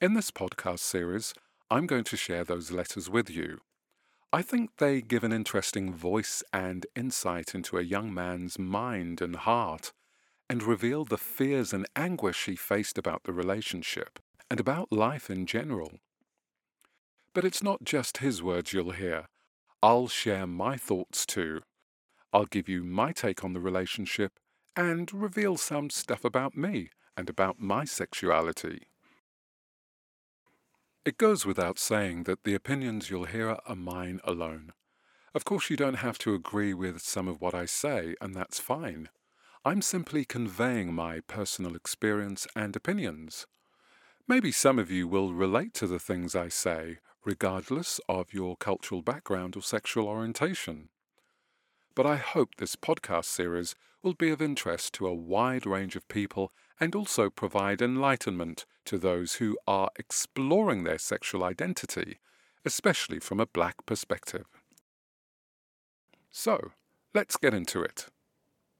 In this podcast series, I'm going to share those letters with you. I think they give an interesting voice and insight into a young man's mind and heart, and reveal the fears and anguish he faced about the relationship and about life in general. But it's not just his words you'll hear. I'll share my thoughts too. I'll give you my take on the relationship and reveal some stuff about me and about my sexuality. It goes without saying that the opinions you'll hear are mine alone. Of course, you don't have to agree with some of what I say, and that's fine. I'm simply conveying my personal experience and opinions. Maybe some of you will relate to the things I say, regardless of your cultural background or sexual orientation. But I hope this podcast series will be of interest to a wide range of people and also provide enlightenment to those who are exploring their sexual identity, especially from a black perspective. So, let's get into it.